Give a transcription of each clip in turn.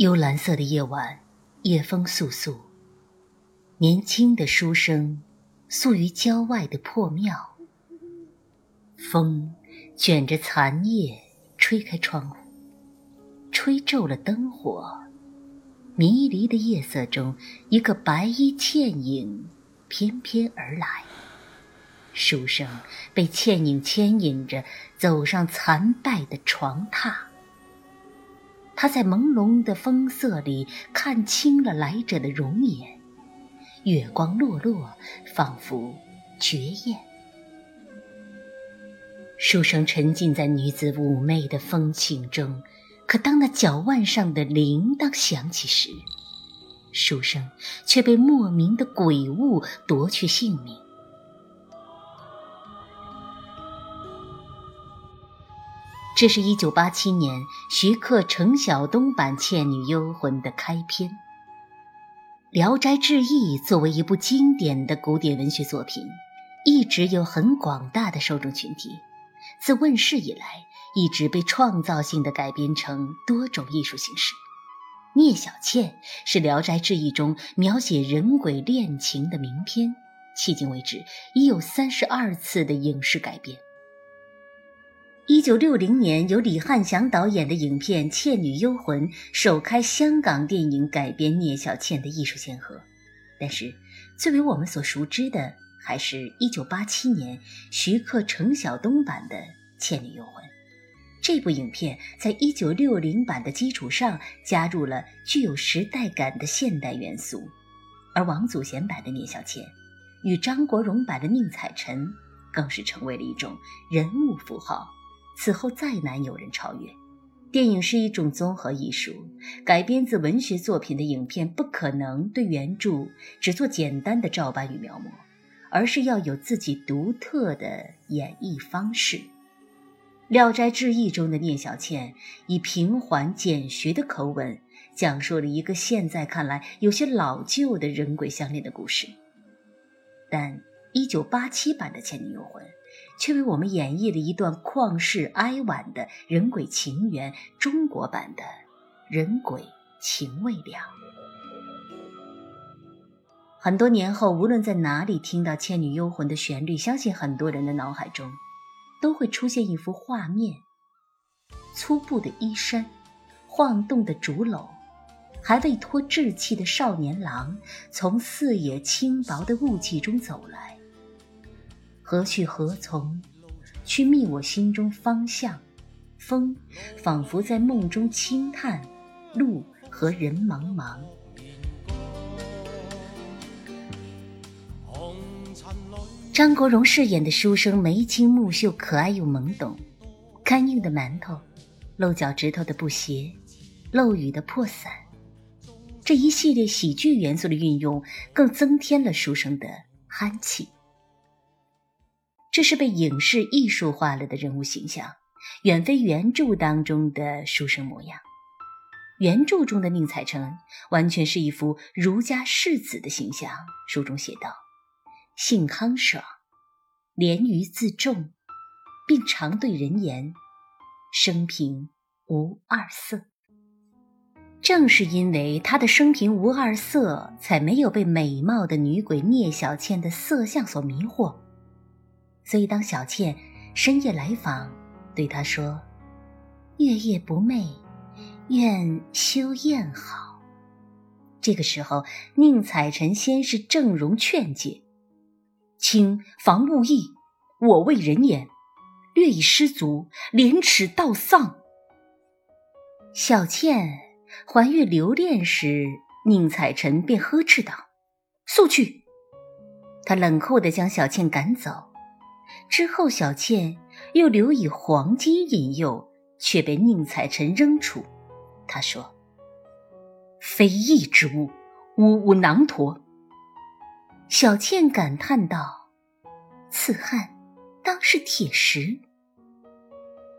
幽蓝色的夜晚，夜风簌簌。年轻的书生宿于郊外的破庙，风卷着残叶吹开窗户，吹皱了灯火。迷离的夜色中，一个白衣倩影翩翩而来。书生被倩影牵引着走上残败的床榻。他在朦胧的风色里看清了来者的容颜，月光落落，仿佛绝艳。书生沉浸在女子妩媚的风情中，可当那脚腕上的铃铛响起时，书生却被莫名的鬼物夺去性命。这是一九八七年徐克、程晓东版《倩女幽魂》的开篇。《聊斋志异》作为一部经典的古典文学作品，一直有很广大的受众群体。自问世以来，一直被创造性的改编成多种艺术形式。聂小倩是《聊斋志异》中描写人鬼恋情的名篇，迄今为止已有三十二次的影视改编。一九六零年，由李翰祥导演的影片《倩女幽魂》首开香港电影改编聂小倩的艺术先河，但是最为我们所熟知的还是一九八七年徐克、程晓东版的《倩女幽魂》。这部影片在一九六零版的基础上加入了具有时代感的现代元素，而王祖贤版的聂小倩与张国荣版的宁采臣更是成为了一种人物符号。此后再难有人超越。电影是一种综合艺术，改编自文学作品的影片不可能对原著只做简单的照搬与描摹，而是要有自己独特的演绎方式。《聊斋志异》中的聂小倩以平缓简学的口吻，讲述了一个现在看来有些老旧的人鬼相恋的故事，但1987版的《倩女幽魂》。却为我们演绎了一段旷世哀婉的人鬼情缘，中国版的人鬼情未了。很多年后，无论在哪里听到《倩女幽魂》的旋律，相信很多人的脑海中都会出现一幅画面：粗布的衣衫，晃动的竹篓，还未脱稚气的少年郎从四野轻薄的雾气中走来。何去何从？去觅我心中方向。风仿佛在梦中轻叹，路和人茫茫。张国荣饰演的书生眉清目秀，可爱又懵懂。干硬的馒头，露脚趾头的布鞋，漏雨的破伞，这一系列喜剧元素的运用，更增添了书生的憨气。这是被影视艺术化了的人物形象，远非原著当中的书生模样。原著中的宁采臣完全是一副儒家士子的形象。书中写道：“性康爽，廉于自重，并常对人言，生平无二色。”正是因为他的生平无二色，才没有被美貌的女鬼聂小倩的色相所迷惑。所以，当小倩深夜来访，对他说：“月夜不寐，愿休宴好。”这个时候，宁采臣先是正容劝解：“卿防勿意，我为人言，略已失足，廉耻道丧。”小倩还欲留恋时，宁采臣便呵斥道：“速去！”他冷酷地将小倩赶走。之后，小倩又留以黄金引诱，却被宁采臣扔出。他说：“非义之物，吾无囊驮。”小倩感叹道：“此汉当是铁石。”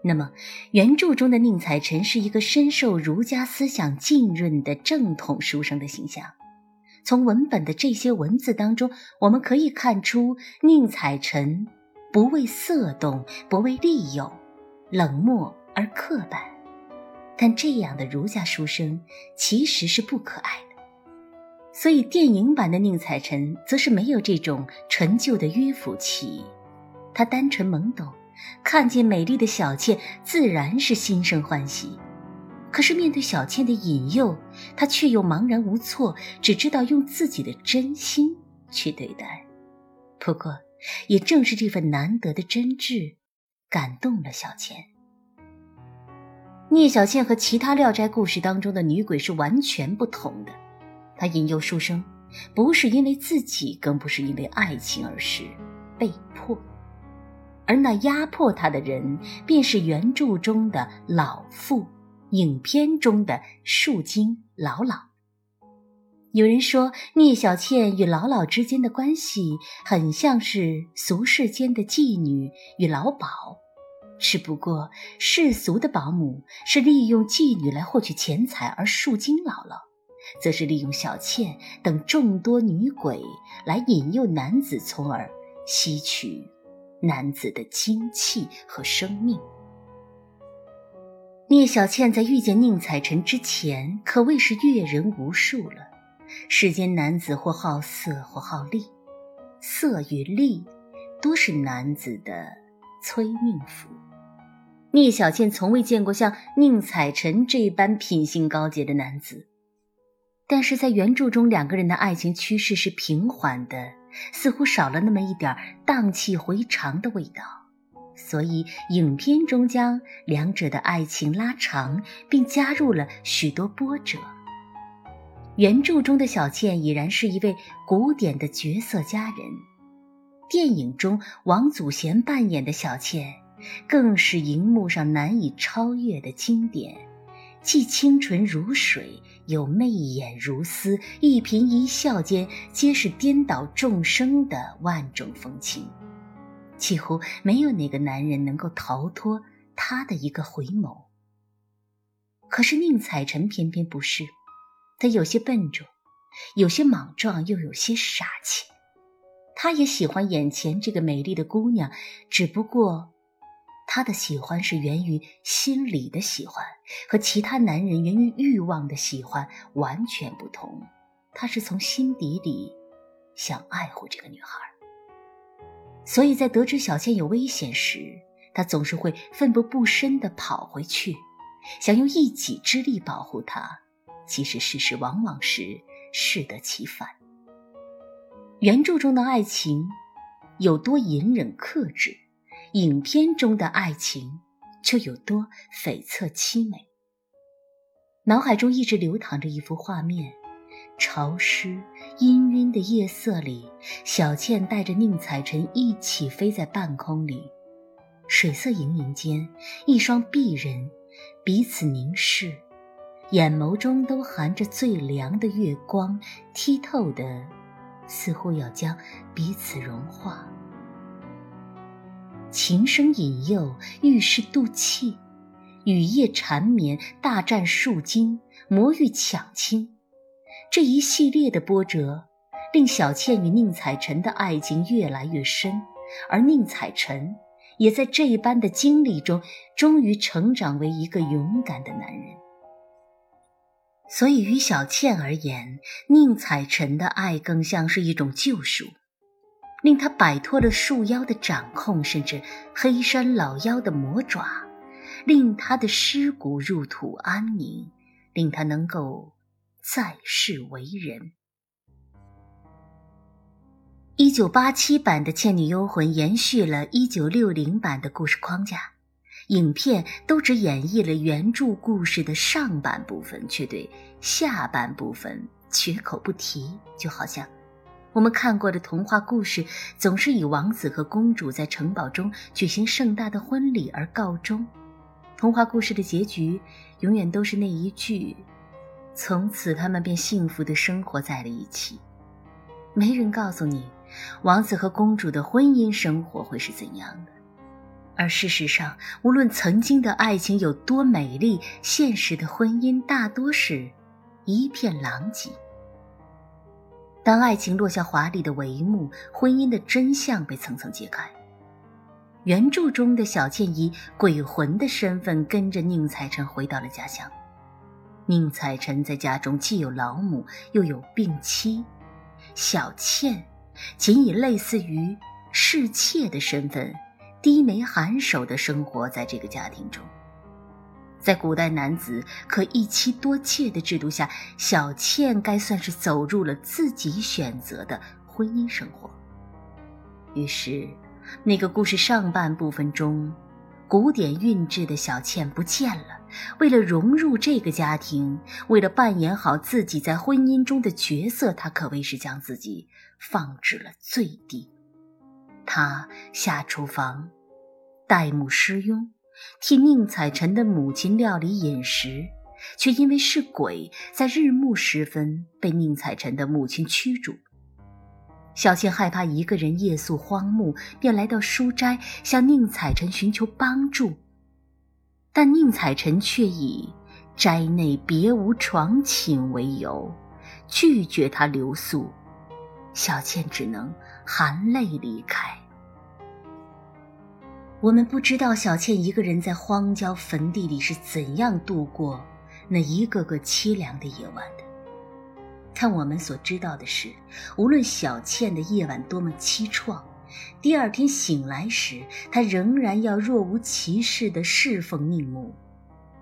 那么，原著中的宁采臣是一个深受儒家思想浸润的正统书生的形象。从文本的这些文字当中，我们可以看出宁采臣。不为色动，不为利诱，冷漠而刻板。但这样的儒家书生其实是不可爱的。所以电影版的宁采臣则是没有这种陈旧的迂腐气，他单纯懵懂，看见美丽的小倩自然是心生欢喜。可是面对小倩的引诱，他却又茫然无措，只知道用自己的真心去对待。不过，也正是这份难得的真挚，感动了小倩。聂小倩和其他《聊斋》故事当中的女鬼是完全不同的。她引诱书生，不是因为自己，更不是因为爱情，而是被迫。而那压迫她的人，便是原著中的老妇。影片中的树精老老，有人说聂小倩与老老之间的关系很像是俗世间的妓女与老鸨，只不过世俗的保姆是利用妓女来获取钱财，而树精姥姥则是利用小倩等众多女鬼来引诱男子，从而吸取男子的精气和生命。聂小倩在遇见宁采臣之前，可谓是阅人无数了。世间男子或好色，或好利，色与利，多是男子的催命符。聂小倩从未见过像宁采臣这般品性高洁的男子，但是在原著中，两个人的爱情趋势是平缓的，似乎少了那么一点荡气回肠的味道。所以，影片中将两者的爱情拉长，并加入了许多波折。原著中的小倩已然是一位古典的绝色佳人，电影中王祖贤扮演的小倩，更是荧幕上难以超越的经典，既清纯如水，又媚眼如丝，一颦一笑间皆是颠倒众生的万种风情。几乎没有哪个男人能够逃脱她的一个回眸。可是宁采臣偏偏不是，他有些笨拙，有些莽撞，又有些傻气。他也喜欢眼前这个美丽的姑娘，只不过他的喜欢是源于心里的喜欢，和其他男人源于欲望的喜欢完全不同。他是从心底里想爱护这个女孩。所以在得知小倩有危险时，他总是会奋不顾身地跑回去，想用一己之力保护她。其实事实往往是适得其反。原著中的爱情有多隐忍克制，影片中的爱情就有多悱恻凄美。脑海中一直流淌着一幅画面。潮湿氤氲的夜色里，小倩带着宁采臣一起飞在半空里，水色盈盈间，一双璧人彼此凝视，眼眸中都含着最凉的月光，剔透的，似乎要将彼此融化。琴声引诱，欲试妒气，雨夜缠绵，大战树精，魔域抢亲。这一系列的波折，令小倩与宁采臣的爱情越来越深，而宁采臣也在这一般的经历中，终于成长为一个勇敢的男人。所以，于小倩而言，宁采臣的爱更像是一种救赎，令他摆脱了树妖的掌控，甚至黑山老妖的魔爪，令他的尸骨入土安宁，令他能够。再世为人。一九八七版的《倩女幽魂》延续了一九六零版的故事框架，影片都只演绎了原著故事的上半部分，却对下半部分绝口不提。就好像我们看过的童话故事，总是以王子和公主在城堡中举行盛大的婚礼而告终。童话故事的结局，永远都是那一句。从此，他们便幸福的生活在了一起。没人告诉你，王子和公主的婚姻生活会是怎样的。而事实上，无论曾经的爱情有多美丽，现实的婚姻大多是一片狼藉。当爱情落下华丽的帷幕，婚姻的真相被层层揭开。原著中的小倩以鬼魂的身份跟着宁采臣回到了家乡。宁采臣在家中既有老母，又有病妻，小倩仅以类似于侍妾的身份，低眉颔首的生活在这个家庭中。在古代男子可一妻多妾的制度下，小倩该算是走入了自己选择的婚姻生活。于是，那个故事上半部分中，古典韵致的小倩不见了。为了融入这个家庭，为了扮演好自己在婚姻中的角色，她可谓是将自己放置了最低。他下厨房，代母师佣。替宁采臣的母亲料理饮食，却因为是鬼，在日暮时分被宁采臣的母亲驱逐。小倩害怕一个人夜宿荒木，便来到书斋向宁采臣寻求帮助。但宁采臣却以斋内别无床寝为由，拒绝他留宿。小倩只能含泪离开。我们不知道小倩一个人在荒郊坟地里是怎样度过那一个个凄凉的夜晚的。但我们所知道的是，无论小倩的夜晚多么凄怆，第二天醒来时，她仍然要若无其事地侍奉宁母，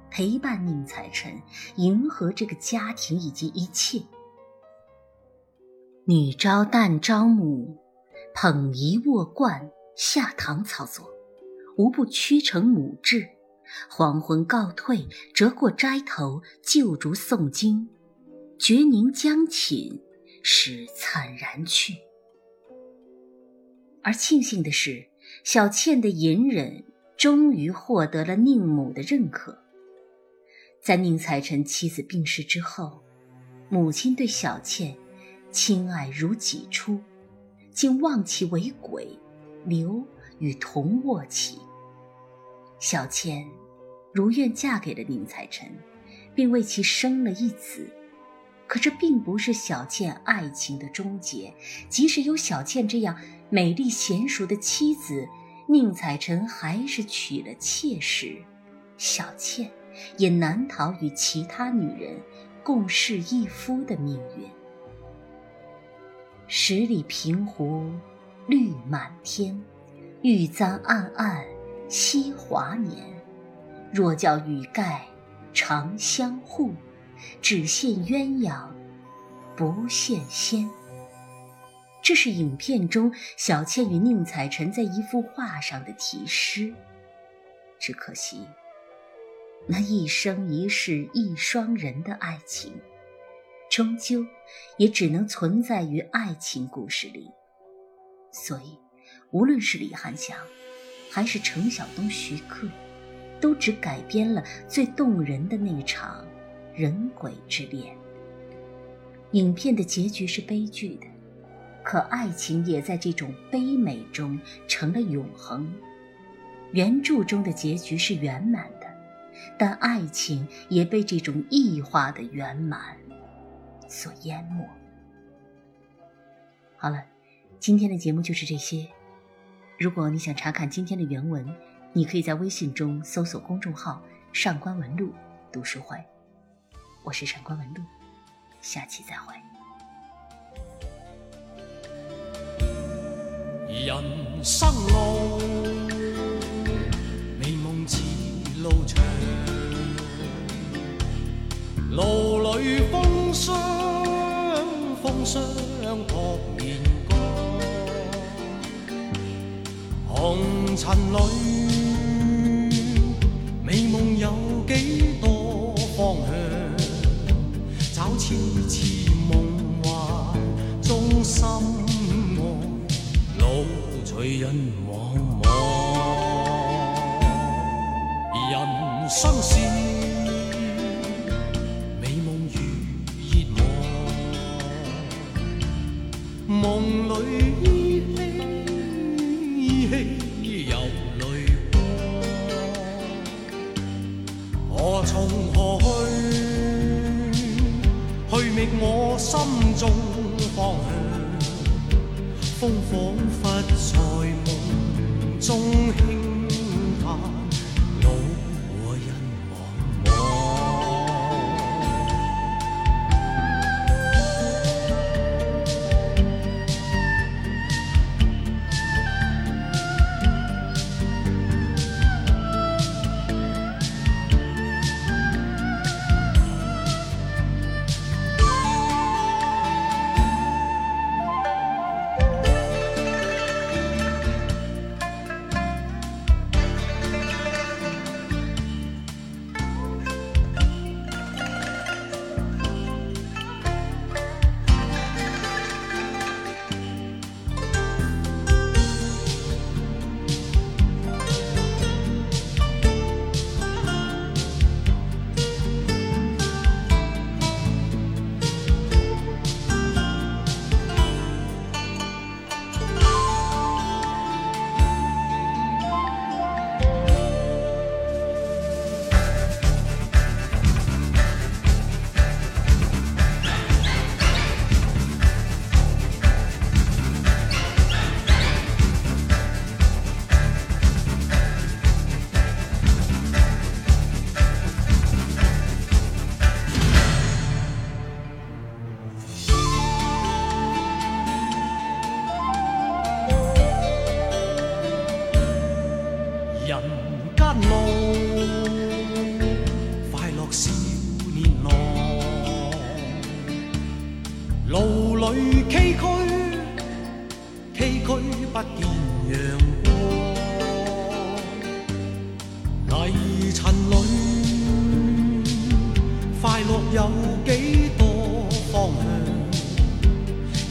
陪伴宁采臣，迎合这个家庭以及一切。女招旦招母，捧仪握冠，下堂操作。无不屈成母志，黄昏告退，折过斋头，旧竹诵经，觉宁将寝，时惨然去。而庆幸的是，小倩的隐忍终于获得了宁母的认可。在宁采臣妻子病逝之后，母亲对小倩亲爱如己出，竟望其为鬼，留与同卧起。小倩如愿嫁给了宁采臣，并为其生了一子。可这并不是小倩爱情的终结。即使有小倩这样美丽娴熟的妻子，宁采臣还是娶了妾室，小倩也难逃与其他女人共侍一夫的命运。十里平湖绿满天，玉簪暗暗。惜华年，若教雨盖长相护，只羡鸳鸯不羡仙。这是影片中小倩与宁采臣在一幅画上的题诗。只可惜，那一生一世一双人的爱情，终究也只能存在于爱情故事里。所以，无论是李翰祥。还是程晓东、徐克，都只改编了最动人的那场人鬼之恋。影片的结局是悲剧的，可爱情也在这种悲美中成了永恒。原著中的结局是圆满的，但爱情也被这种异化的圆满所淹没。好了，今天的节目就是这些。如果你想查看今天的原文，你可以在微信中搜索公众号“上官文录读书会”。我是上官文录，下期再会。人生路，美梦似路长，路里风霜，风霜扑面。红尘里，美梦有几多方向？找痴痴梦幻中心爱，路随人茫茫。人生是有泪光，何从何去？去觅我心中方向。风仿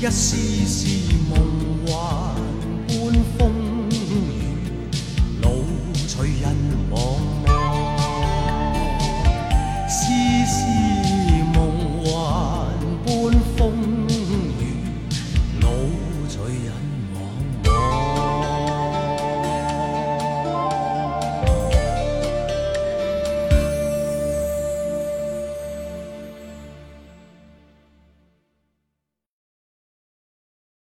一丝丝梦幻。